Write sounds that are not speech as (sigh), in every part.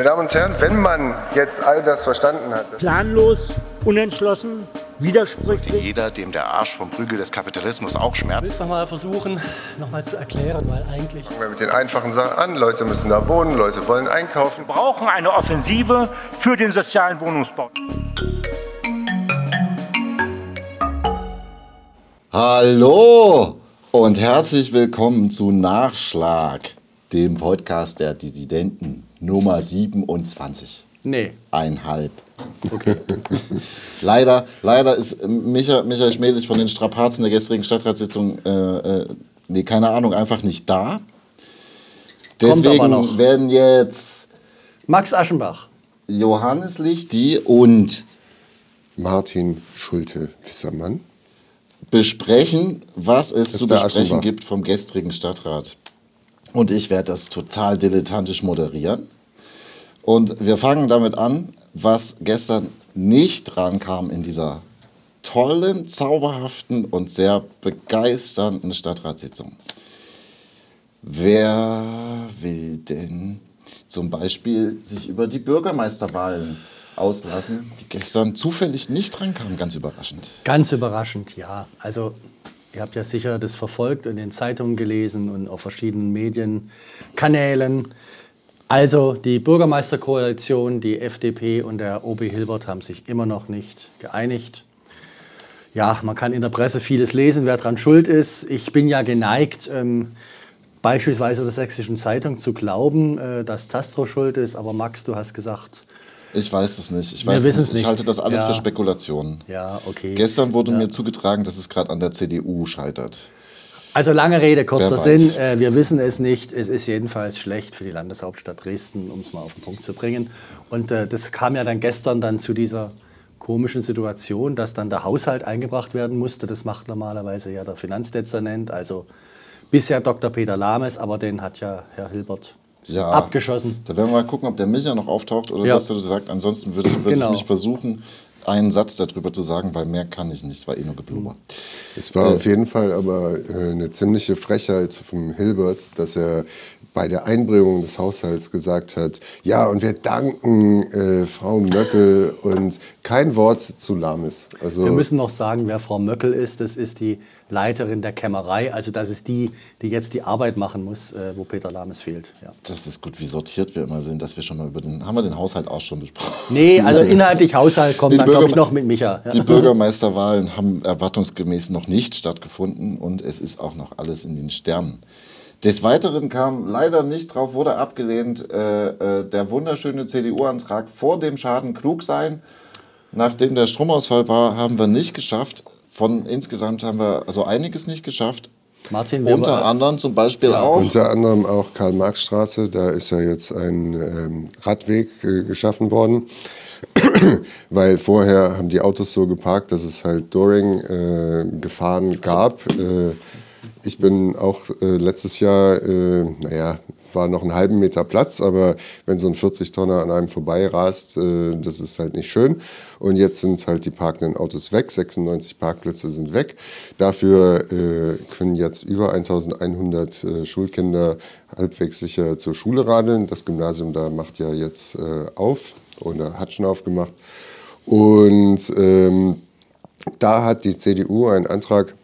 Meine Damen und Herren, wenn man jetzt all das verstanden hat. Planlos, unentschlossen, widersprüchlich. Jeder, dem der Arsch vom Prügel des Kapitalismus auch schmerzt. Ich will mal versuchen, nochmal zu erklären, weil eigentlich. Fangen wir mit den einfachen Sachen an. Leute müssen da wohnen, Leute wollen einkaufen. Wir brauchen eine Offensive für den sozialen Wohnungsbau. Hallo und herzlich willkommen zu Nachschlag, dem Podcast der Dissidenten Nummer 27. Nee. Einhalb. Okay. (laughs) leider, leider ist Micha, Michael Schmelich von den Strapazen der gestrigen Stadtratssitzung, äh, äh, nee, keine Ahnung, einfach nicht da. Deswegen werden jetzt Max Aschenbach, Johannes Lichti und Martin Schulte-Wissermann besprechen, was es zu besprechen gibt vom gestrigen Stadtrat. Und ich werde das total dilettantisch moderieren. Und wir fangen damit an, was gestern nicht drankam in dieser tollen, zauberhaften und sehr begeisternden Stadtratssitzung. Wer will denn zum Beispiel sich über die Bürgermeisterwahlen auslassen, die gestern zufällig nicht drankamen, ganz überraschend. Ganz überraschend, ja. Also ihr habt ja sicher das verfolgt und in den Zeitungen gelesen und auf verschiedenen Medienkanälen. Also die Bürgermeisterkoalition, die FDP und der OB Hilbert haben sich immer noch nicht geeinigt. Ja, man kann in der Presse vieles lesen, wer daran schuld ist. Ich bin ja geneigt, ähm, beispielsweise der Sächsischen Zeitung zu glauben, äh, dass Tastro schuld ist. Aber Max, du hast gesagt, ich weiß es nicht. Ich weiß es nicht. Ich halte das alles ja. für Spekulationen. Ja, okay. Gestern wurde ja. mir zugetragen, dass es gerade an der CDU scheitert. Also lange Rede, kurzer Sinn. Äh, wir wissen es nicht. Es ist jedenfalls schlecht für die Landeshauptstadt Dresden, um es mal auf den Punkt zu bringen. Und äh, das kam ja dann gestern dann zu dieser komischen Situation, dass dann der Haushalt eingebracht werden musste. Das macht normalerweise ja der Finanzdezernent, also bisher Dr. Peter Lames, aber den hat ja Herr Hilbert ja, abgeschossen. Da werden wir mal gucken, ob der Micha noch auftaucht oder ja. was er sagt. Ansonsten würde, würde genau. ich mich versuchen, einen Satz darüber zu sagen, weil mehr kann ich nicht. Es war eh nur Geblubber. Es war äh, auf jeden Fall aber äh, eine ziemliche Frechheit vom Hilbert, dass er bei der Einbringung des Haushalts gesagt hat, ja, und wir danken äh, Frau Möckel und kein Wort zu Lames. Also wir müssen noch sagen, wer Frau Möckel ist. Das ist die Leiterin der Kämmerei. Also das ist die, die jetzt die Arbeit machen muss, äh, wo Peter Lames fehlt. Ja. Das ist gut, wie sortiert wir immer sind, dass wir schon mal über den, haben wir den Haushalt auch schon besprochen? Nee, also (laughs) inhaltlich Haushalt kommt dann, glaube ich, noch mit Micha. Ja. Die Bürgermeisterwahlen haben erwartungsgemäß noch nicht stattgefunden und es ist auch noch alles in den Sternen. Des Weiteren kam leider nicht drauf, wurde abgelehnt, äh, äh, der wunderschöne CDU-Antrag vor dem Schaden klug sein. Nachdem der Stromausfall war, haben wir nicht geschafft. Von insgesamt haben wir also einiges nicht geschafft. Martin, unter anderem zum Beispiel ja. auch. Unter anderem auch Karl-Marx-Straße, da ist ja jetzt ein ähm, Radweg äh, geschaffen worden. (clears throat) Weil vorher haben die Autos so geparkt, dass es halt Doring-Gefahren äh, gab. Äh, ich bin auch äh, letztes Jahr, äh, naja, war noch einen halben Meter Platz, aber wenn so ein 40-Tonner an einem vorbeirast, äh, das ist halt nicht schön. Und jetzt sind halt die parkenden Autos weg, 96 Parkplätze sind weg. Dafür äh, können jetzt über 1100 äh, Schulkinder halbwegs sicher zur Schule radeln. Das Gymnasium da macht ja jetzt äh, auf oder hat schon aufgemacht. Und ähm, da hat die CDU einen Antrag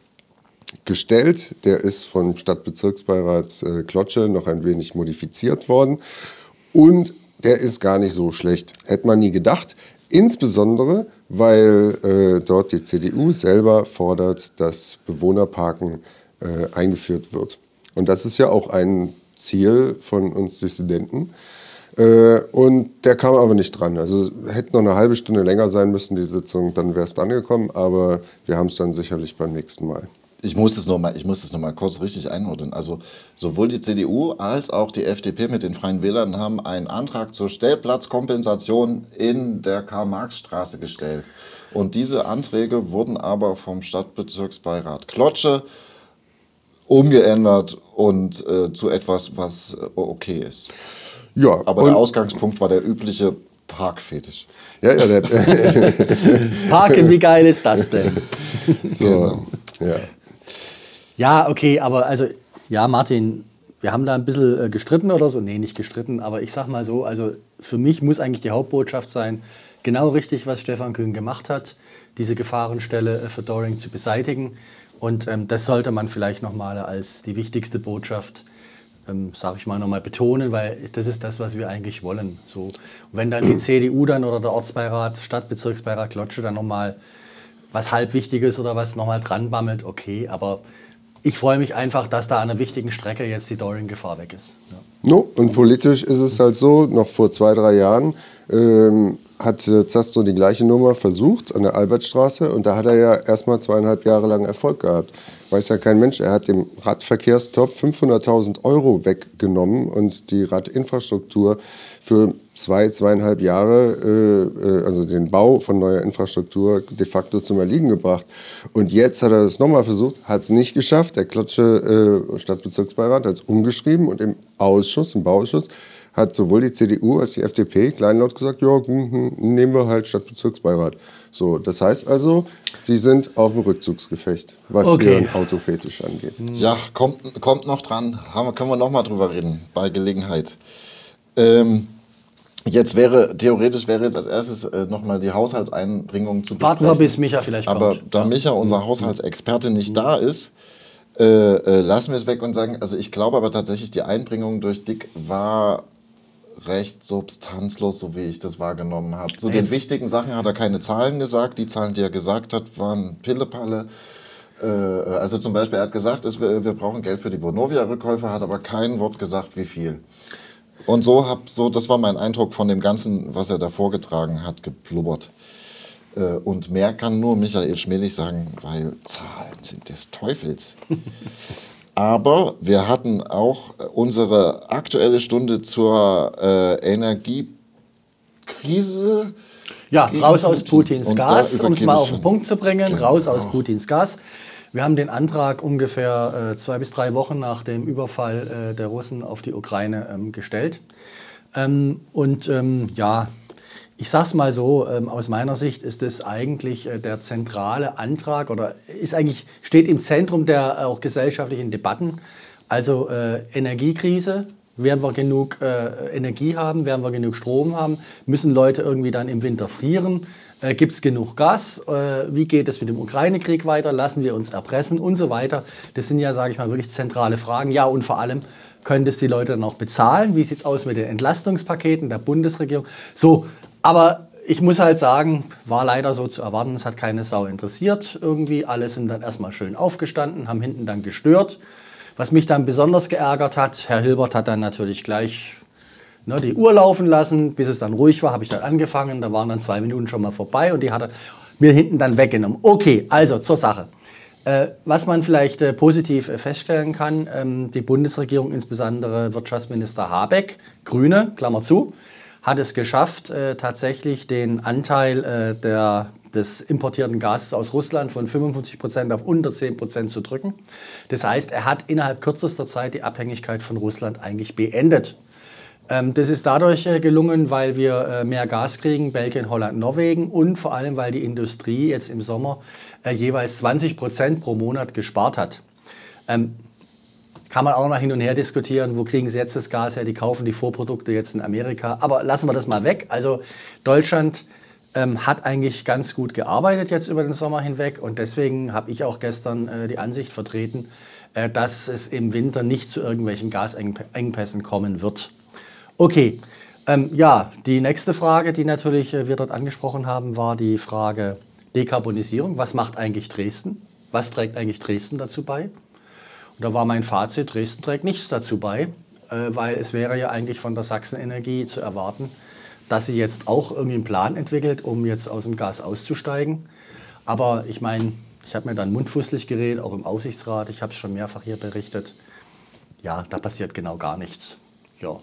gestellt. Der ist vom Stadtbezirksbeirat äh, Klotsche noch ein wenig modifiziert worden. Und der ist gar nicht so schlecht. Hätte man nie gedacht. Insbesondere, weil äh, dort die CDU selber fordert, dass Bewohnerparken äh, eingeführt wird. Und das ist ja auch ein Ziel von uns Dissidenten. Äh, und der kam aber nicht dran. Also hätte noch eine halbe Stunde länger sein müssen, die Sitzung, dann wäre es dran gekommen. Aber wir haben es dann sicherlich beim nächsten Mal ich muss es nochmal, ich muss es noch mal kurz richtig einordnen. Also sowohl die CDU als auch die FDP mit den Freien Wählern haben einen Antrag zur Stellplatzkompensation in der Karl-Marx-Straße gestellt. Und diese Anträge wurden aber vom Stadtbezirksbeirat Klotsche umgeändert und äh, zu etwas, was äh, okay ist. Ja, aber der Ausgangspunkt war der übliche Parkfetisch. Ja, ja, der (laughs) Parken, wie geil ist das denn? So, genau. ja. Ja, okay, aber also, ja, Martin, wir haben da ein bisschen äh, gestritten oder so. Nee, nicht gestritten, aber ich sag mal so, also für mich muss eigentlich die Hauptbotschaft sein, genau richtig, was Stefan Kühn gemacht hat, diese Gefahrenstelle äh, für Doring zu beseitigen. Und ähm, das sollte man vielleicht nochmal als die wichtigste Botschaft, ähm, sage ich mal, nochmal betonen, weil das ist das, was wir eigentlich wollen. So. Und wenn dann die (clears throat) CDU dann oder der Ortsbeirat, Stadtbezirksbeirat Klotsche dann nochmal was halb Wichtiges oder was nochmal dran bammelt, okay, aber ich freue mich einfach, dass da an einer wichtigen Strecke jetzt die Doring-Gefahr weg ist. Ja. No, und politisch ist es halt so, noch vor zwei, drei Jahren ähm, hat äh, Zastro die gleiche Nummer versucht an der Albertstraße und da hat er ja erstmal zweieinhalb Jahre lang Erfolg gehabt. Weiß ja kein Mensch, er hat dem Radverkehrstop 500.000 Euro weggenommen und die Radinfrastruktur für zwei, zweieinhalb Jahre, äh, äh, also den Bau von neuer Infrastruktur de facto zum Erliegen gebracht. Und jetzt hat er das nochmal versucht, hat es nicht geschafft. Der Klotsche äh, Stadtbezirksbeirat hat es umgeschrieben und im Ausschuss, im Bauausschuss, hat sowohl die CDU als die FDP kleinlaut gesagt, ja, hm, hm, nehmen wir halt Stadtbezirksbeirat. So, das heißt also, die sind auf dem Rückzugsgefecht, was Okay. ihren Autofetisch angeht. Ja, kommt, kommt noch dran. Haben, können wir noch mal drüber reden, bei Gelegenheit. Ähm, jetzt wäre, theoretisch wäre jetzt als erstes äh, noch mal die Haushaltseinbringung zu besprechen. Warten wir, bis Micha vielleicht Aber kommt. da Micha, unser Haushaltsexperte, nicht da ist, äh, äh, lassen wir es weg und sagen, also ich glaube aber tatsächlich, die Einbringung durch Dick war recht substanzlos, so wie ich das wahrgenommen habe. Zu den wichtigen Sachen hat er keine Zahlen gesagt. Die Zahlen, die er gesagt hat, waren Pillepalle. Äh, also zum Beispiel, er hat gesagt, es, wir, wir brauchen Geld für die Vonovia-Rückkäufe, hat aber kein Wort gesagt, wie viel. Und so, hab, so, das war mein Eindruck von dem Ganzen, was er da vorgetragen hat, geblubbert. Äh, Und mehr kann nur Michael Schmelich sagen, weil Zahlen sind des Teufels. (laughs) Aber wir hatten auch unsere aktuelle Stunde zur äh, Energiekrise. Ja, raus aus Putin. Putins Gas, um es mal auf den Punkt zu bringen. Genau. Raus aus Putins Gas. Wir haben den Antrag ungefähr äh, zwei bis drei Wochen nach dem Überfall äh, der Russen auf die Ukraine ähm, gestellt. Ähm, und ähm, ja, ich sage es mal so, ähm, aus meiner Sicht ist das eigentlich äh, der zentrale Antrag oder ist eigentlich, steht im Zentrum der äh, auch gesellschaftlichen Debatten. Also äh, Energiekrise, werden wir genug äh, Energie haben, werden wir genug Strom haben, müssen Leute irgendwie dann im Winter frieren, äh, gibt es genug Gas, äh, wie geht es mit dem Ukraine-Krieg weiter, lassen wir uns erpressen und so weiter. Das sind ja, sage ich mal, wirklich zentrale Fragen. Ja, und vor allem, können das die Leute dann auch bezahlen? Wie sieht es aus mit den Entlastungspaketen der Bundesregierung? So, aber ich muss halt sagen, war leider so zu erwarten, es hat keine Sau interessiert irgendwie. Alle sind dann erstmal schön aufgestanden, haben hinten dann gestört. Was mich dann besonders geärgert hat, Herr Hilbert hat dann natürlich gleich ne, die Uhr laufen lassen. Bis es dann ruhig war, habe ich dann angefangen. Da waren dann zwei Minuten schon mal vorbei und die hat er mir hinten dann weggenommen. Okay, also zur Sache. Äh, was man vielleicht äh, positiv äh, feststellen kann, ähm, die Bundesregierung, insbesondere Wirtschaftsminister Habeck, Grüne, Klammer zu, hat es geschafft, äh, tatsächlich den Anteil äh, der, des importierten Gases aus Russland von 55 Prozent auf unter 10 Prozent zu drücken. Das heißt, er hat innerhalb kürzester Zeit die Abhängigkeit von Russland eigentlich beendet. Ähm, das ist dadurch äh, gelungen, weil wir äh, mehr Gas kriegen, Belgien, Holland, Norwegen und vor allem, weil die Industrie jetzt im Sommer äh, jeweils 20 Prozent pro Monat gespart hat. Ähm, kann man auch noch hin und her diskutieren, wo kriegen sie jetzt das Gas her, die kaufen die Vorprodukte jetzt in Amerika. Aber lassen wir das mal weg. Also Deutschland ähm, hat eigentlich ganz gut gearbeitet jetzt über den Sommer hinweg und deswegen habe ich auch gestern äh, die Ansicht vertreten, äh, dass es im Winter nicht zu irgendwelchen Gasengpässen kommen wird. Okay, ähm, ja, die nächste Frage, die natürlich äh, wir dort angesprochen haben, war die Frage Dekarbonisierung. Was macht eigentlich Dresden? Was trägt eigentlich Dresden dazu bei? Und da war mein Fazit, Dresden trägt nichts dazu bei, äh, weil es wäre ja eigentlich von der Sachsenenergie zu erwarten, dass sie jetzt auch irgendwie einen Plan entwickelt, um jetzt aus dem Gas auszusteigen. Aber ich meine, ich habe mir dann mundfußlich geredet, auch im Aufsichtsrat, ich habe es schon mehrfach hier berichtet. Ja, da passiert genau gar nichts. Ja.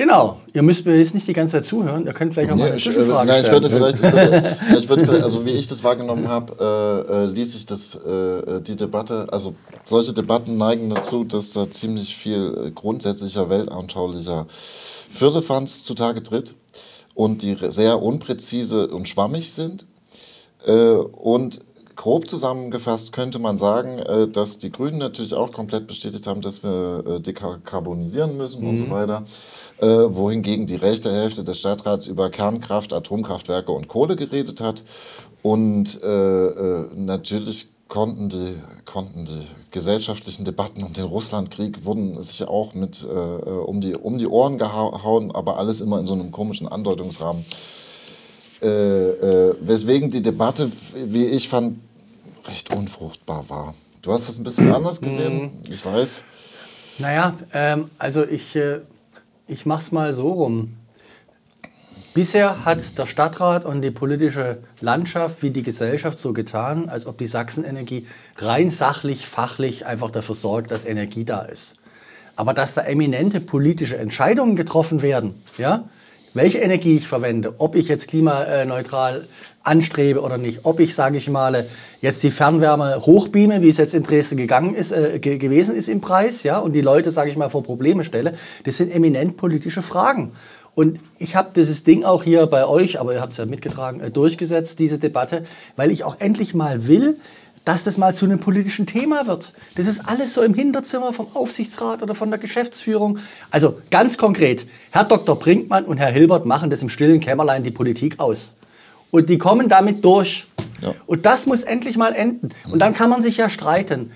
Genau, ihr müsst mir jetzt nicht die ganze Zeit zuhören, ihr könnt vielleicht auch mal Nee, eine ich, äh, Zwischenfrage nein, ich würde vielleicht, ich würde, ja, ich würde vielleicht, also wie ich das wahrgenommen habe, äh, äh, ließ ich das, äh, die Debatte, also solche Debatten neigen dazu, dass da ziemlich viel äh, grundsätzlicher, weltanschaulicher Firlefanz zutage tritt und die sehr unpräzise und schwammig sind. Äh, und grob zusammengefasst könnte man sagen, äh, dass die Grünen natürlich auch komplett bestätigt haben, dass wir äh, dekarbonisieren müssen und so weiter. Äh, wohingegen die rechte Hälfte des Stadtrats über Kernkraft, Atomkraftwerke und Kohle geredet hat. Und äh, äh, natürlich konnten die, konnten die gesellschaftlichen Debatten um den Russlandkrieg wurden sich auch mit äh, um, die, um die Ohren gehauen, aber alles immer in so einem komischen Andeutungsrahmen. Äh, äh, weswegen die Debatte, wie ich fand, recht unfruchtbar war. Du hast das ein bisschen (clears throat) anders gesehen, ich weiß. Naja, ähm, also ich, äh, ich mach's mal so rum. Bisher hat der Stadtrat und die politische Landschaft wie die Gesellschaft so getan, als ob die Sachsenenergie rein sachlich, fachlich einfach dafür sorgt, dass Energie da ist. Aber dass da eminente politische Entscheidungen getroffen werden, ja, welche Energie ich verwende, ob ich jetzt klimaneutral anstrebe oder nicht, ob ich, sage ich mal, jetzt die Fernwärme hochbeame, wie es jetzt in Dresden gegangen ist, äh, ge gewesen ist im Preis, ja, und die Leute, sage ich mal, vor Probleme stelle, das sind eminent politische Fragen. Und ich habe dieses Ding auch hier bei euch, aber ihr habt es ja mitgetragen, äh, durchgesetzt, diese Debatte, weil ich auch endlich mal will, dass das mal zu einem politischen Thema wird. Das ist alles so im Hinterzimmer vom Aufsichtsrat oder von der Geschäftsführung. Also ganz konkret, Herr Dr. Brinkmann und Herr Hilbert machen das im stillen Kämmerlein die Politik aus. Und die kommen damit durch. Ja. Und das muss endlich mal enden. Und dann kann man sich ja streiten.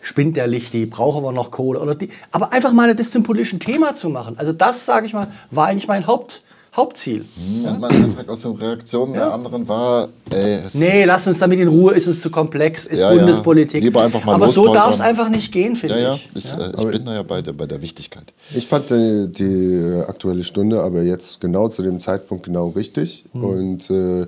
Spinnt der Lichti, brauchen wir noch Kohle oder die. Aber einfach mal das zum politischen Thema zu machen. Also das, sage ich mal, war eigentlich mein Haupt, Hauptziel. Und mein Eindruck aus den Reaktionen der anderen war, ey, es Nee, ist, lass uns damit in Ruhe, ist es zu komplex, ist Ja, ja. Bundespolitik. Lieber einfach mal Aber so darf es einfach nicht gehen, finde ja, ja, ich. ich, äh, ich bin da ja bei der, bei der Wichtigkeit. Ich fand die, die aktuelle Stunde aber jetzt genau zu dem Zeitpunkt genau richtig. Und äh, äh,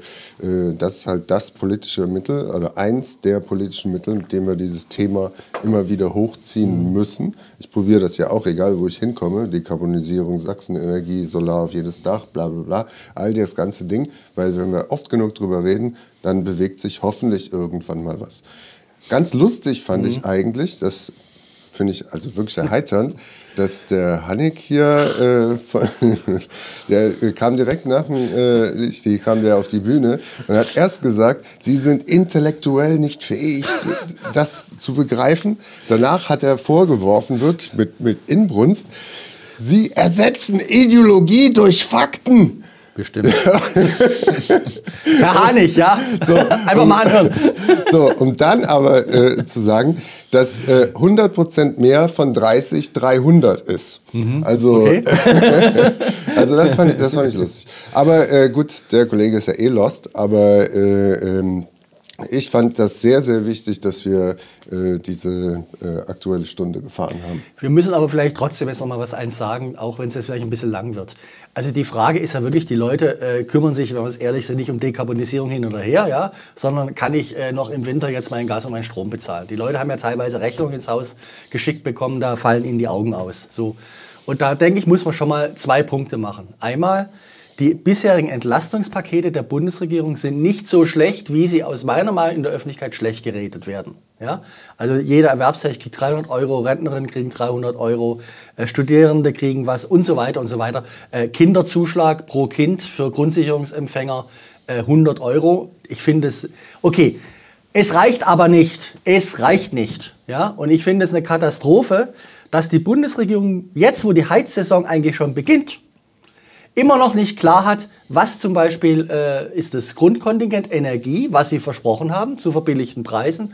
das ist halt das politische Mittel, oder eins der politischen Mittel, mit dem wir dieses Thema immer wieder hochziehen müssen. Ich probiere das ja auch, egal wo ich hinkomme. Dekarbonisierung, Sachsenenergie, Solar auf jedes Dach, bla bla bla. All das ganze Ding. Weil wenn wir oft genug drüber reden, dann bewegt sich hoffentlich irgendwann mal was. Ganz lustig fand ich eigentlich, das finde ich also wirklich erheiternd, (laughs) dass der Hannik hier, äh, von, (laughs) der äh, kam direkt nach dem äh, Licht, die kam der auf die Bühne und hat erst gesagt, sie sind intellektuell nicht fähig, das zu begreifen. Danach hat er vorgeworfen, wirklich mit, mit Inbrunst, sie ersetzen Ideologie durch Fakten. Bestimmt. Herr (laughs) Hanig, ja? (laughs) Einfach mal anhören. (laughs) So, um dann aber äh, zu sagen, dass äh, 100% mehr von 30 300 ist. Also, Okay. also das, fand, ich- das fand ich lustig. Aber äh, gut, der Kollege ist ja eh lost, aber äh, ähm, ich fand das sehr, sehr wichtig, dass wir äh, diese äh, aktuelle Stunde gefahren haben. Wir müssen aber vielleicht trotzdem jetzt noch mal was eins sagen, auch wenn es jetzt vielleicht ein bisschen lang wird. Also die Frage ist ja wirklich, die Leute äh, kümmern sich, wenn wir es ehrlich sind, nicht um Dekarbonisierung hin oder her, ja, sondern kann ich äh, noch im Winter jetzt mein Gas und meinen Strom bezahlen. Die Leute haben ja teilweise Rechnungen ins Haus geschickt bekommen, da fallen ihnen die Augen aus. So. Und da denke ich, muss man schon mal zwei Punkte machen. Einmal, die bisherigen Entlastungspakete der Bundesregierung sind nicht so schlecht, wie sie aus meiner Meinung in der Öffentlichkeit schlecht geredet werden. Ja? Also jeder Erwerbstätige kriegt 300 Euro, Rentnerinnen kriegen 300 Euro, äh, Studierende kriegen was und so weiter und so weiter. Äh, Kinderzuschlag pro Kind für Grundsicherungsempfänger äh, 100 Euro. Ich finde es, okay, es reicht aber nicht. Es reicht nicht. Ja? Und ich finde es eine Katastrophe, dass die Bundesregierung jetzt, wo die Heizsaison eigentlich schon beginnt, immer noch nicht klar hat, was zum Beispiel äh, ist das Grundkontingent Energie, was sie versprochen haben zu verbilligten Preisen.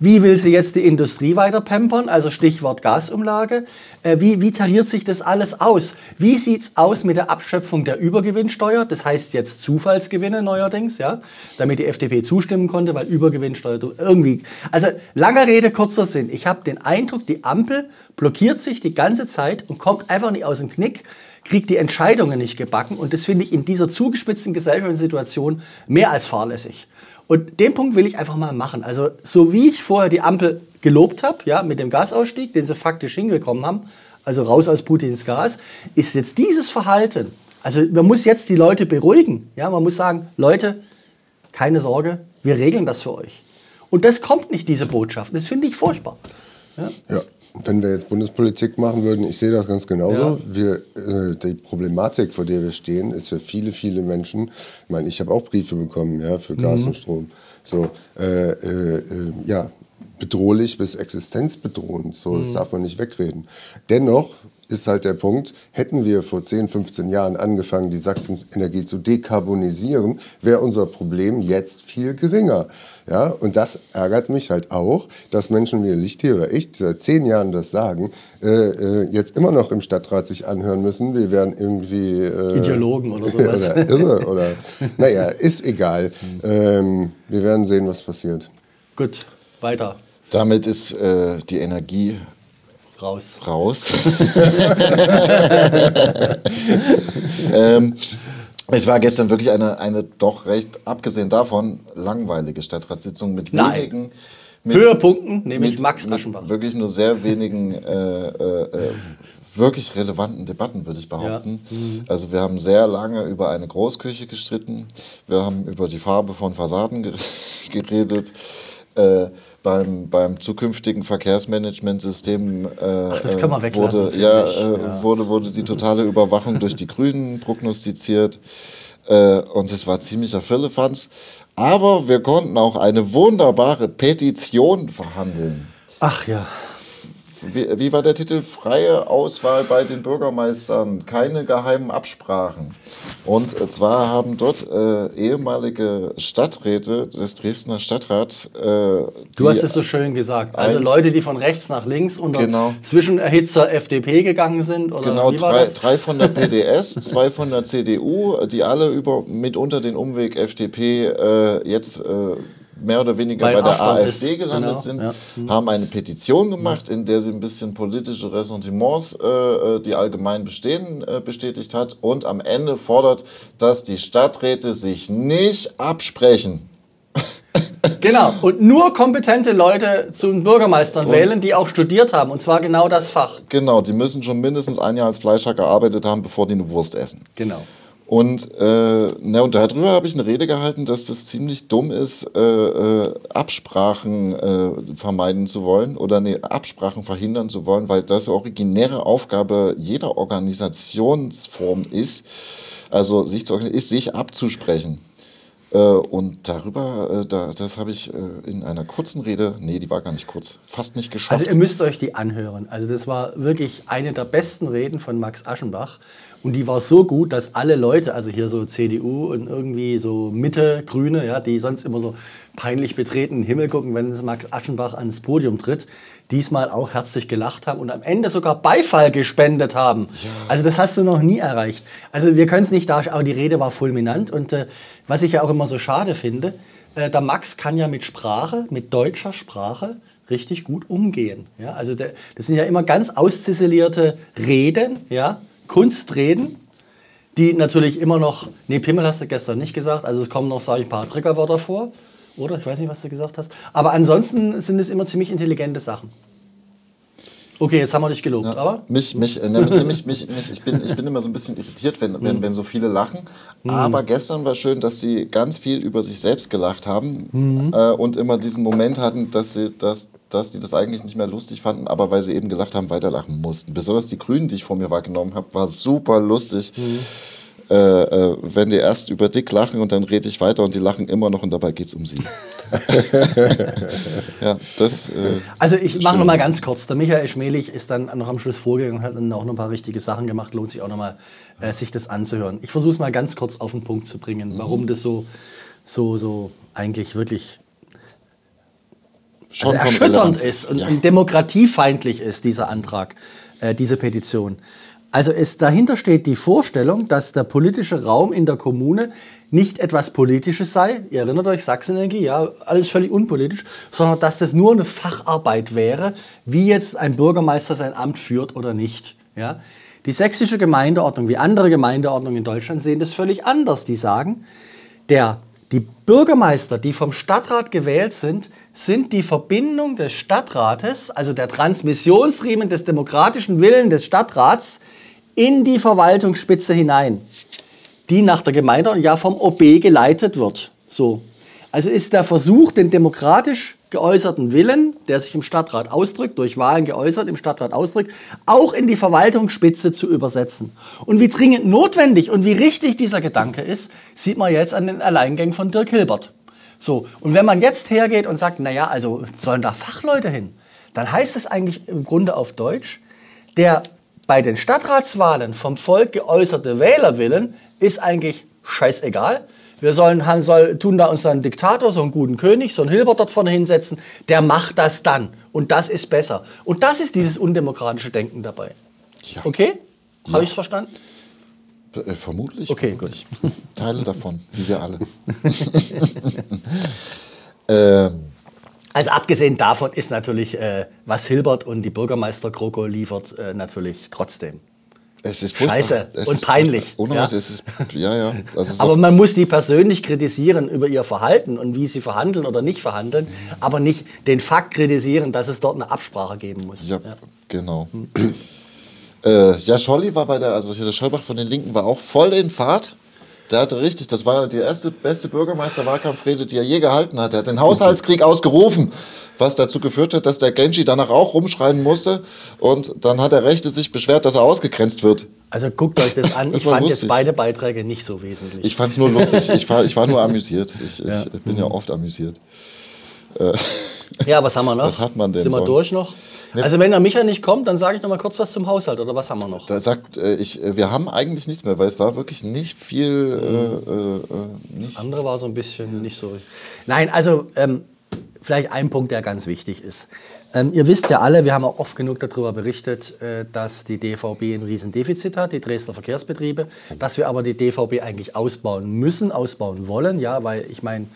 Wie will sie jetzt die Industrie weiter pampern? Also Stichwort Gasumlage. Äh, wie, wie tariert sich das alles aus? Wie sieht's aus mit der Abschöpfung der Übergewinnsteuer? Das heißt jetzt Zufallsgewinne neuerdings, ja, damit die FDP zustimmen konnte, weil Übergewinnsteuer irgendwie. Also langer Rede kurzer Sinn. Ich habe den Eindruck, die Ampel blockiert sich die ganze Zeit und kommt einfach nicht aus dem Knick kriegt die Entscheidungen nicht gebacken. Und das finde ich in dieser zugespitzten gesellschaftlichen Situation mehr als fahrlässig. Und den Punkt will ich einfach mal machen. Also, so wie ich vorher die Ampel gelobt habe, ja, mit dem Gasausstieg, den sie faktisch hingekommen haben, also raus aus Putins Gas, ist jetzt dieses Verhalten. Also, man muss jetzt die Leute beruhigen. Ja, man muss sagen, Leute, keine Sorge, wir regeln das für euch. Und das kommt nicht, diese Botschaft. Das finde ich furchtbar. Ja. Wenn wir jetzt Bundespolitik machen würden, ich sehe das ganz genauso. Ja. Wir, äh, die Problematik, vor der wir stehen, ist für viele, viele Menschen. Ich meine, ich habe auch Briefe bekommen, ja, für Gas Mhm. und Strom. So, äh, äh, äh, ja, bedrohlich bis existenzbedrohend. So, Mhm. das darf man nicht wegreden. Dennoch ist halt der Punkt, hätten wir vor 10, 15 Jahren angefangen, die Sachsenenergie zu dekarbonisieren, wäre unser Problem jetzt viel geringer. Ja, und das ärgert mich halt auch, dass Menschen wie Lichttiere, ich, die seit 10 Jahren das sagen, äh, äh, jetzt immer noch im Stadtrat sich anhören müssen, wir wären irgendwie... Äh, Ideologen oder sowas. (laughs) oder irre oder... naja, ist egal. Ähm, wir werden sehen, was passiert. Gut, weiter. Damit ist äh, die Energie Raus. raus. (laughs) ähm, es war gestern wirklich eine, eine doch recht, abgesehen davon, langweilige Stadtratssitzung mit Nein. wenigen. Mit, Höhepunkten, nämlich mit, Max Aschenbach. Wirklich nur sehr wenigen äh, äh, äh, wirklich relevanten Debatten, würde ich behaupten. Mhm. Also wir haben sehr lange über eine Großküche gestritten. Wir haben über die Farbe von Fassaden ge (laughs) geredet. Äh, beim, beim zukünftigen Verkehrsmanagementsystem äh, äh, wurde, ja, äh, Wurde, wurde die totale (laughs) Überwachung durch die Grünen prognostiziert. Äh, und es war ziemlicher Firlefanz. Aber wir konnten auch eine wunderbare Petition verhandeln. Ach ja. Wie, wie war der Titel? Freie Auswahl bei den Bürgermeistern, keine geheimen Absprachen. Und zwar haben dort äh, ehemalige Stadträte des Dresdner Stadtrats. Äh, Du hast es so schön gesagt. Also Leute, die von rechts nach links unter Genau. Zwischenerhitzer FDP gegangen sind. Oder Genau, wie war drei, drei von der (laughs) PDS, zwei von der CDU, die alle über mitunter den Umweg FDP äh, jetzt äh, mehr oder weniger Bei bei, der AfD ist, gelandet genau, sind, ja. haben eine Petition gemacht, in der sie ein bisschen politische Ressentiments, äh, äh, die allgemein bestehen, äh, bestätigt hat und am Ende fordert, dass die Stadträte sich nicht absprechen. (laughs) Genau. Und nur kompetente Leute zu Bürgermeistern wählen, die auch studiert haben. Und zwar genau das Fach. Genau, die müssen schon mindestens ein Jahr als Fleischer gearbeitet haben, bevor die eine Wurst essen. Genau. Und, äh, na, und darüber habe ich eine Rede gehalten, dass das ziemlich dumm ist, äh, äh, Absprachen äh, vermeiden zu wollen oder nee, Absprachen verhindern zu wollen, weil das originäre Aufgabe jeder Organisationsform ist, also sich zu ist, sich abzusprechen. Äh, und darüber, äh, da, das habe ich äh, in einer kurzen Rede, nee, die war gar nicht kurz, fast nicht geschafft. Also ihr müsst euch die anhören. Also das war wirklich eine der besten Reden von Max Aschenbach. Und die war so gut, dass alle Leute, also hier so CDU und irgendwie so Mitte, Grüne, ja, die sonst immer so peinlich betreten in den Himmel gucken, wenn Max Aschenbach ans Podium tritt, diesmal auch herzlich gelacht haben und am Ende sogar Beifall gespendet haben. Also das hast du noch nie erreicht. Also wir können es nicht darstellen, aber die Rede war fulminant. Und äh, was ich ja auch immer so schade finde, äh, der Max kann ja mit Sprache, mit deutscher Sprache, richtig gut umgehen. Ja, also der, das sind ja immer ganz ausziselierte Reden, ja, Kunstreden, die natürlich immer noch, nee, Pimmel hast du gestern nicht gesagt, also es kommen noch, sage ich, ein paar Triggerwörter vor, oder? Ich weiß nicht, was du gesagt hast. Aber ansonsten sind es immer ziemlich intelligente Sachen. Okay, jetzt haben wir dich gelobt, aber Mich, mich, äh, ne, mich, mich, mich, ich, bin, ich bin immer so ein bisschen irritiert, wenn, wenn, wenn so viele lachen. Aber gestern war schön, dass sie ganz viel über sich selbst gelacht haben äh, und immer diesen Moment hatten, dass sie, dass, dass sie das eigentlich nicht mehr lustig fanden, aber weil sie eben gelacht haben, weiterlachen mussten. Besonders die Grünen, die ich vor mir wahrgenommen habe, war super lustig. Äh, äh, wenn die erst über dick lachen und dann rede ich weiter und die lachen immer noch und dabei geht es um sie. (laughs) ja, das. Äh, Also ich mache schön. noch mal ganz kurz. Der Michael Schmelig ist dann noch am Schluss vorgegangen und hat dann auch noch ein paar richtige Sachen gemacht. Lohnt sich auch noch mal, äh, sich das anzuhören. Ich versuche es mal ganz kurz auf den Punkt zu bringen, warum das so, so, so eigentlich wirklich schon also erschütternd ist und, Ja. und demokratiefeindlich ist, dieser Antrag, äh, diese Petition. Also es, dahinter steht die Vorstellung, dass der politische Raum in der Kommune nicht etwas Politisches sei, ihr erinnert euch, Sachsenenergie, ja, alles völlig unpolitisch, sondern dass das nur eine Facharbeit wäre, wie jetzt ein Bürgermeister sein Amt führt oder nicht. Ja? Die sächsische Gemeindeordnung, wie andere Gemeindeordnungen in Deutschland, sehen das völlig anders. Die sagen, der, die Bürgermeister, die vom Stadtrat gewählt sind, sind die Verbindung des Stadtrates, also der Transmissionsriemen des demokratischen Willens des Stadtrats, in die Verwaltungsspitze hinein, die nach der Gemeinde ja vom OB geleitet wird. So. Also ist der Versuch, den demokratisch geäußerten Willen, der sich im Stadtrat ausdrückt, durch Wahlen geäußert, im Stadtrat ausdrückt, auch in die Verwaltungsspitze zu übersetzen. Und wie dringend notwendig und wie richtig dieser Gedanke ist, sieht man jetzt an den Alleingängen von Dirk Hilbert. So, und wenn man jetzt hergeht und sagt, naja, also sollen da Fachleute hin, dann heißt es eigentlich im Grunde auf Deutsch, der bei den Stadtratswahlen vom Volk geäußerte Wählerwillen ist eigentlich scheißegal. Wir sollen, han- soll, tun da uns dann einen Diktator, so einen guten König, so einen Hilbert dort vorne hinsetzen, der macht das dann. Und das ist besser. Und das ist dieses undemokratische Denken dabei. Ja. Okay? Habe ich es verstanden? Äh, vermutlich. Okay, vermutlich. Teile davon, wie wir alle. (laughs) ähm, Also abgesehen davon ist natürlich, äh, was Hilbert und die Bürgermeister Kroko liefert, äh, natürlich trotzdem. es ist furchtbar. Scheiße es und peinlich. Ohne ja. was, es ist, ja, ja. Ist (laughs) Aber man muss die persönlich kritisieren über ihr Verhalten und wie sie verhandeln oder nicht verhandeln, aber nicht den Fakt kritisieren, dass es dort eine Absprache geben muss. ja, genau. (clears throat) Äh, ja, Scholli war bei der, also Scholbach von den Linken war auch voll in Fahrt. Der hatte richtig, das war die erste beste Bürgermeisterwahlkampfrede, die er je gehalten hat. Er hat den Haushaltskrieg ausgerufen, was dazu geführt hat, dass der Genji danach auch rumschreien musste. Und dann hat der Rechte sich beschwert, dass er ausgegrenzt wird. Also guckt euch das an. (laughs) Das ich fand jetzt lustig. beide Beiträge nicht so wesentlich. Ich fand es nur lustig. Ich war, ich war nur amüsiert. Ich, ich bin ja oft amüsiert. ja, was haben wir noch? Was hat man denn Sind wir sonst? durch noch? Also wenn der Micha nicht kommt, dann sage ich noch mal kurz was zum Haushalt. Oder was haben wir noch? Da sagt äh, ich, äh, wir haben eigentlich nichts mehr, weil es war wirklich nicht viel. Äh, äh, äh, nicht andere war so ein bisschen nicht so. Nein, also ähm, vielleicht ein Punkt, der ganz wichtig ist. Ähm, ihr wisst ja alle, wir haben auch oft genug darüber berichtet, äh, dass die DVB ein Riesendefizit hat, die Dresdner Verkehrsbetriebe, dass wir aber die DVB eigentlich ausbauen müssen, ausbauen wollen, ja, weil ich meine,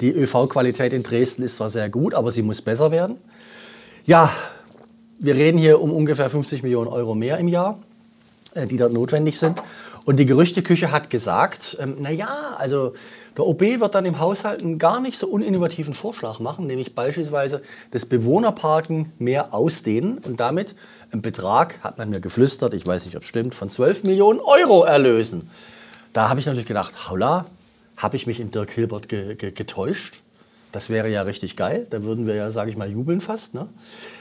die ÖV-Qualität in Dresden ist zwar sehr gut, aber sie muss besser werden. Ja, wir reden hier um ungefähr 50 Millionen Euro mehr im Jahr äh, die dort notwendig sind. Und die Gerüchteküche hat gesagt, ähm, naja, also der OB wird dann im Haushalt einen gar nicht so uninnovativen Vorschlag machen, nämlich beispielsweise das Bewohnerparken mehr ausdehnen und damit einen Betrag, hat man mir geflüstert, ich weiß nicht, ob es stimmt, von 12 Millionen Euro erlösen. Da habe ich natürlich gedacht, haula, habe ich mich in Dirk Hilbert ge ge getäuscht? Das wäre ja richtig geil. Da würden wir ja, sage ich mal, jubeln fast. Ne?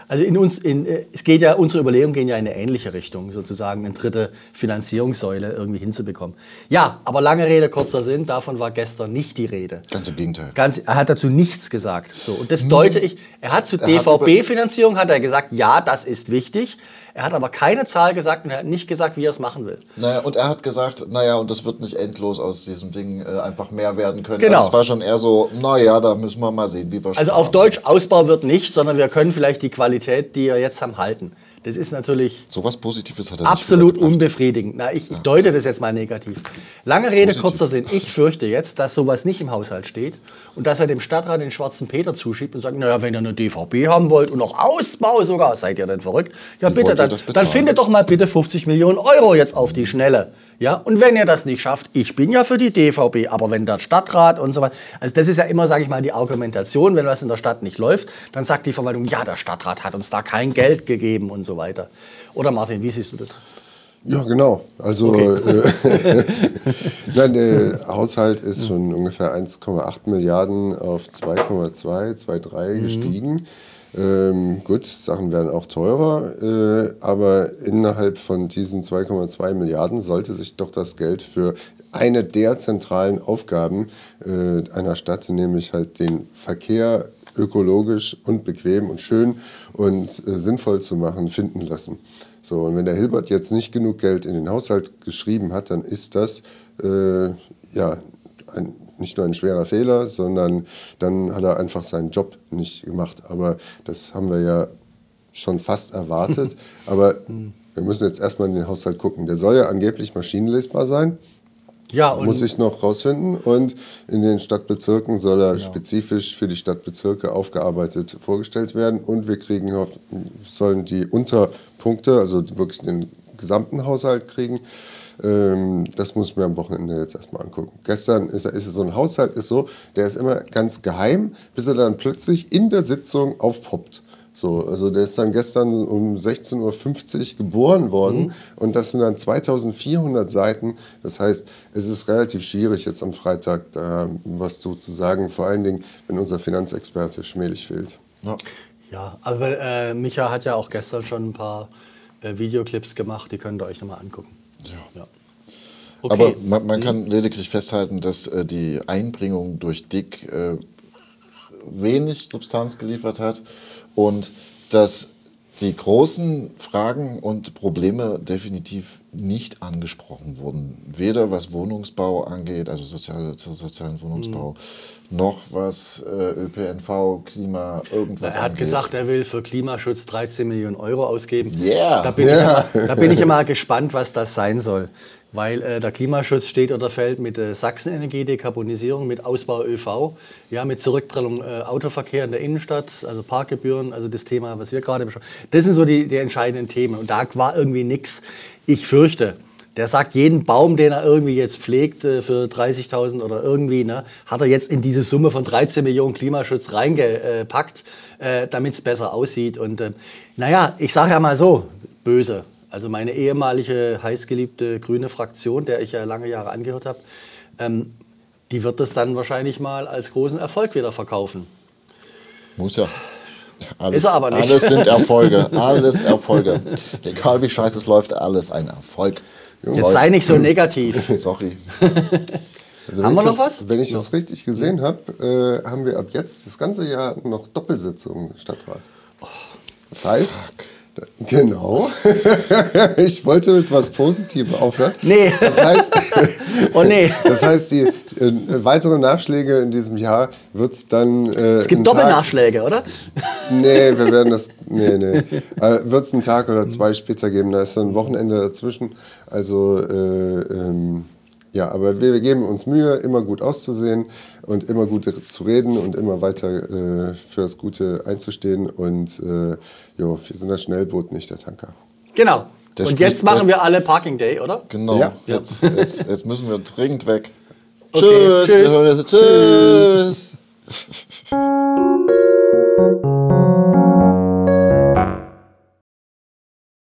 Also in uns, in, äh, es geht ja, unsere Überlegungen gehen ja in eine ähnliche Richtung, sozusagen eine dritte Finanzierungssäule irgendwie hinzubekommen. Ja, aber lange Rede, kurzer Sinn, davon war gestern nicht die Rede. Ganz im Gegenteil. Ganz, er hat dazu nichts gesagt. So, und das deute ich. Er hat zu Er DVB-Finanzierung hat er gesagt, ja, das ist wichtig. Er hat aber keine Zahl gesagt und er hat nicht gesagt, wie er es machen will. Naja, und er hat gesagt, naja, und das wird nicht endlos aus diesem Ding äh, einfach mehr werden können. Genau. Also es war schon eher so, naja, da müssen wir mal sehen, wie wir Also sparen. auf Deutsch, Ausbau wird nicht, sondern wir können vielleicht die Qualität, die wir jetzt haben, halten. Das ist natürlich Sowas Positives hat er absolut unbefriedigend. Na, ich, ich deute das jetzt mal negativ. Lange Rede, Positiv. kurzer Sinn. Ich fürchte jetzt, dass sowas nicht im Haushalt steht und dass er dem Stadtrat den schwarzen Peter zuschiebt und sagt, naja, wenn ihr eine DVB haben wollt und noch Ausbau sogar, seid ihr denn verrückt? Ja, bitte, dann, dann findet doch mal bitte 50 Millionen Euro jetzt auf die Schnelle. Ja, und wenn ihr das nicht schafft, ich bin ja für die DVB, aber wenn der Stadtrat und so weiter, also das ist ja immer, sage ich mal, die Argumentation, wenn was in der Stadt nicht läuft, dann sagt die Verwaltung, ja, der Stadtrat hat uns da kein Geld gegeben und so weiter. Oder Martin, wie siehst du das? Ja, genau. Also äh, (laughs) Nein, der Haushalt ist von ungefähr 1,8 Milliarden auf 2,2, 2,3 gestiegen. Ähm, gut, Sachen werden auch teurer, äh, aber innerhalb von diesen 2,2 Milliarden sollte sich doch das Geld für eine der zentralen Aufgaben äh, einer Stadt, nämlich halt den Verkehr ökologisch und bequem und schön und äh, sinnvoll zu machen, finden lassen. So, und wenn der Hilbert jetzt nicht genug Geld in den Haushalt geschrieben hat, dann ist das äh, ja ein, nicht nur ein schwerer Fehler, sondern dann hat er einfach seinen Job nicht gemacht. Aber das haben wir ja schon fast erwartet. (laughs) Aber wir müssen jetzt erstmal in den Haushalt gucken. Der soll ja angeblich maschinenlesbar sein. Ja, und Muss ich noch rausfinden. Und in den Stadtbezirken soll er spezifisch für die Stadtbezirke aufgearbeitet vorgestellt werden. Und wir kriegen sollen die Unterpunkte, also wirklich den gesamten Haushalt kriegen. Ähm, das muss ich mir am Wochenende jetzt erstmal angucken. Gestern ist, ist so ein Haushalt ist so, der ist immer ganz geheim, bis er dann plötzlich in der Sitzung aufpoppt. So, also der ist dann gestern um 16.50 Uhr geboren worden Mhm. und das sind dann 2400 Seiten. Das heißt, es ist relativ schwierig jetzt am Freitag da was zu, zu sagen, vor allen Dingen, wenn unser Finanzexperte Schmelig fehlt. Ja. Ja, aber äh, Micha hat ja auch gestern schon ein paar äh, Videoclips gemacht, die könnt ihr euch nochmal angucken. Ja. Ja. Aber Okay. man, man kann lediglich festhalten, dass äh, die Einbringung durch Dick äh, wenig Substanz geliefert hat und dass die großen Fragen und Probleme definitiv nicht angesprochen wurden. Weder was Wohnungsbau angeht, also soziale, so- sozialen Wohnungsbau, noch was äh, ÖPNV, Klima, irgendwas er hat angeht. gesagt, er will für Klimaschutz 13 Millionen Euro ausgeben. Yeah. Da bin, ich, immer, da bin ich (laughs) immer gespannt, was das sein soll. Weil äh, der Klimaschutz steht oder fällt mit äh, Sachsenenergie, Dekarbonisierung, mit Ausbau ÖV, ja, mit Zurückprellung äh, Autoverkehr in der Innenstadt, also Parkgebühren, also das Thema, was wir gerade besprochen haben. Das sind so die, die entscheidenden Themen. Und da war irgendwie nichts. Ich fürchte, der sagt, jeden Baum, den er irgendwie jetzt pflegt äh, für 30.000 oder irgendwie, ne, hat er jetzt in diese Summe von 13 Millionen Klimaschutz reingepackt, äh, damit es besser aussieht. Und äh, naja, ich sage ja mal so, böse. Also meine ehemalige heißgeliebte grüne Fraktion, der ich ja lange Jahre angehört habe, ähm, die wird das dann wahrscheinlich mal als großen Erfolg wieder verkaufen. Muss ja. Alles, Ist aber nicht. alles sind (laughs) Erfolge. Alles Erfolge. Egal wie scheiße es läuft, alles ein Erfolg. Jetzt sei nicht so negativ. (laughs) Sorry. Also Haben wenn wir ich noch das, was? Wenn ich das richtig gesehen habe, äh, haben wir ab jetzt das ganze Jahr noch Doppelsitzungen im Stadtrat. Das heißt, genau, (laughs) ich wollte mit was Positivem aufhören. Nee. Das heißt, (laughs) Oh nee. (laughs) das heißt die äh, weitere Nachschläge in diesem Jahr wird es dann. Äh, Es gibt Doppelnachschläge, oder? Nee, wir werden das. Nee, nee. Äh, Wird es einen Tag oder zwei später geben, da ist dann ein Wochenende dazwischen. Also, äh, ähm, ja, aber wir geben uns Mühe, immer gut auszusehen und immer gut zu reden und immer weiter äh, für das Gute einzustehen. Und äh, jo, wir sind das Schnellboot, nicht der Tanker. Genau. Der Und jetzt machen wir alle Parking Day, oder? Genau. Ja. Jetzt, jetzt, jetzt müssen wir dringend weg. (laughs) Okay, tschüss. tschüss. Wir hören jetzt. Tschüss. (laughs)